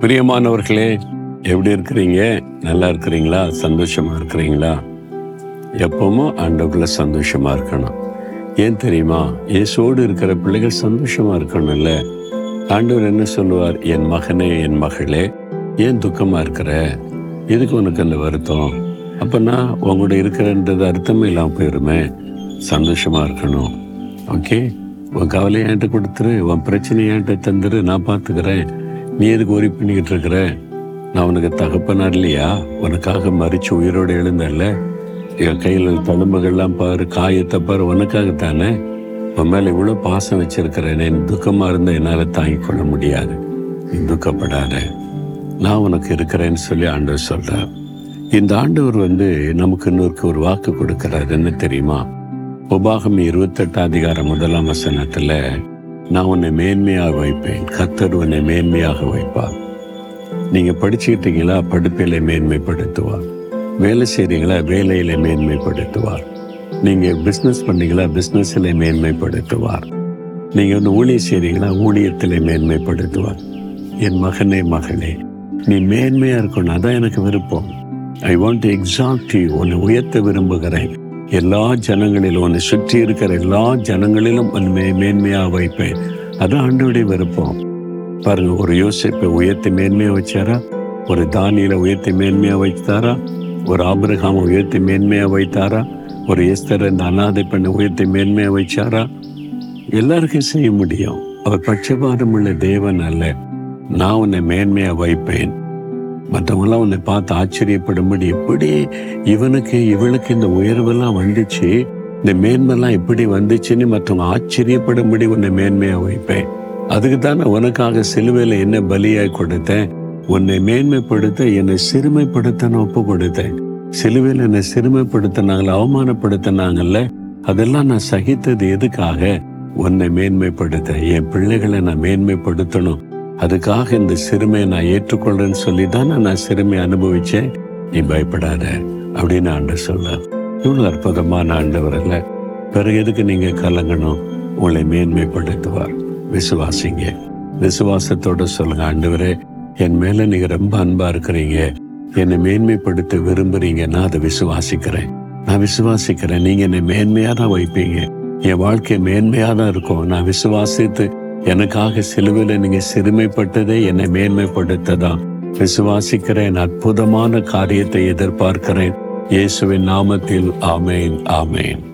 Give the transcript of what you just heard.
பிரியமானவர்களே எப்படி இருக்கிறீங்க? நல்லா இருக்கிறீங்களா? சந்தோஷமா இருக்கிறீங்களா? எப்பவும் ஆண்டவர்களை சந்தோஷமா இருக்கணும். ஏன் தெரியுமா? இயேசோடு இருக்கிற பிள்ளைகள் சந்தோஷமா இருக்கணும்ல ஆண்டவர் என்ன சொல்லுவார்? என் மகனே என் மகளே ஏன் துக்கமா இருக்கிற? எதுக்கு உனக்கு அந்த வருத்தம்? அப்பனா உங்களோட இருக்கிறன்றது அர்த்தமே இல்லாமல் போயிருமே. சந்தோஷமா இருக்கணும். ஓகே? உன் கவலையை என்கிட்ட கொடுத்துரு. உன் பிரச்சனையை என்கிட்ட தந்துரு. நான் பார்த்துக்கிறேன். நீ எதுக்கு ஒரி பண்ணிக்கிட்டு இருக்கிற? நான் உனக்கு தகப்பனா இல்லையா? உனக்காக மறிச்சு உயிரோடு எழுந்தல்ல என் கையில் தழும்புகள்லாம் பாரு காயத்தை பாரு உனக்காகத்தானே? உன் மேலே இவ்வளோ பாசம் வச்சிருக்கிறேன். என் துக்கமாக இருந்தால் என்னால் தாங்கிக் கொள்ள முடியாது. நீ துக்கப்படாத. நான் உனக்கு இருக்கிறேன்னு சொல்லி ஆண்டவர் சொல்கிறார் இந்த ஆண்டவர் வந்து நமக்கு இன்னொருக்கு ஒரு வாக்கு கொடுக்கிறார் என்ன தெரியுமா? உபாகம் இருபத்தெட்டாம் அதிகாரம் முதலாம் வசனத்தில் நான் உன்னை மேன்மையாக வைப்பேன். கத்தர் உன்னை மேன்மையாக வைப்பார். நீங்கள் படிச்சுக்கிட்டீங்களா? படிப்பில மேன்மைப்படுத்துவார். வேலை செய்கிறீங்களா வேலையில மேன்மைப்படுத்துவார். நீங்கள் பிஸ்னஸ் பண்ணீங்களா? பிஸ்னஸில் மேன்மைப்படுத்துவார். நீங்கள் வந்து ஊழியம் செய்கிறீங்களா ஊழியத்தில் மேன்மைப்படுத்துவார். என் மகனே மகளே நீ மேன்மையாக இருக்கணும். அதான் எனக்கு விருப்பம். I want to exalt you உன்னை உயர்த்த விரும்புகிறேன். எல்லா ஜனங்களிலும் உன்னை சுற்றி இருக்கிற எல்லா ஜனங்களிலும் உன்னை மேன்மையாக வைப்பேன். அதான் ஆண்டோடைய விருப்பம். பாருங்க ஒரு யோசிப்பை உயர்த்தி மேன்மையாக வச்சாரா? ஒரு தானியில உயர்த்தி மேன்மையாக வைத்தாரா? ஒரு ஆபிரகாம் உயர்த்தி மேன்மையாக வைத்தாரா? ஒரு எஸ்தர் இந்த அனாதை பெண்ணை உயர்த்தி மேன்மையாக வைச்சாரா? எல்லாருக்கும் செய்ய முடியும். அவர் பட்சபாதம் உள்ள தேவன் அல்ல. நான் உன்னை மேன்மையாக வைப்பேன். மற்றவங்களாம் உன்னை பார்த்து ஆச்சரியப்படும்படி எப்படி இவனுக்கு இவளுக்கு இந்த உயர்வெல்லாம் வந்துச்சு? இந்த மேன்மைலாம் எப்படி வந்துச்சுன்னு மற்றவங்க ஆச்சரியப்படும்படி உன்னை மேன்மையாக வைப்பேன். அதுக்கு தானே உனக்காக சிலுவையில் என்ன பலியாய் கொடுத்தேன்? உன்னை மேன்மைப்படுத்த என்னை சிறுமைப்படுத்த நான் ஒப்பு கொடுத்தேன். சிலுவையில் என்னை சிறுமைப்படுத்தினாங்கள அவமானப்படுத்தினாங்கல்ல? அதெல்லாம் நான் சகித்தது எதுக்காக? உன்னை மேன்மைப்படுத்த என் பிள்ளைகளை நான் மேன்மைப்படுத்தணும். அதுக்காக இந்த சிறுமையை நான் ஏற்றுக்கொள்றேன்னு சொல்லி தான் நான் சிறுமையை அனுபவிச்சேன். நீ பயப்படாத. அப்படின்னு ஆண்டு சொல்ல இவ்வளவு அற்புதமான ஆண்டவர் அல்ல. பிறகு எதுக்கு நீங்க கலங்கணும்? உங்களை மேன்மைப்படுத்துவார். விசுவாசிங்க. விசுவாசத்தோட சொல்லுங்க ஆண்டவரே என் மேல நீங்க ரொம்ப அன்பா இருக்கிறீங்க. என்னை மேன்மைப்படுத்த விரும்புறீங்க நான் அதை விசுவாசிக்கிறேன். நான் விசுவாசிக்கிறேன். நீங்க என்னை மேன்மையா தான் வைப்பீங்க. என் வாழ்க்கை மேன்மையா தான் இருக்கும். நான் விசுவாசித்து எனக்காக சிலுவையில் நீங்கள் சிறுமைப்பட்டதே என்னை மேன்மைப்படுத்ததா விசுவாசிக்கிறேன் அற்புதமான காரியத்தை எதிர்பார்க்கிறேன். இயேசுவின் நாமத்தில் ஆமேன் ஆமேன்.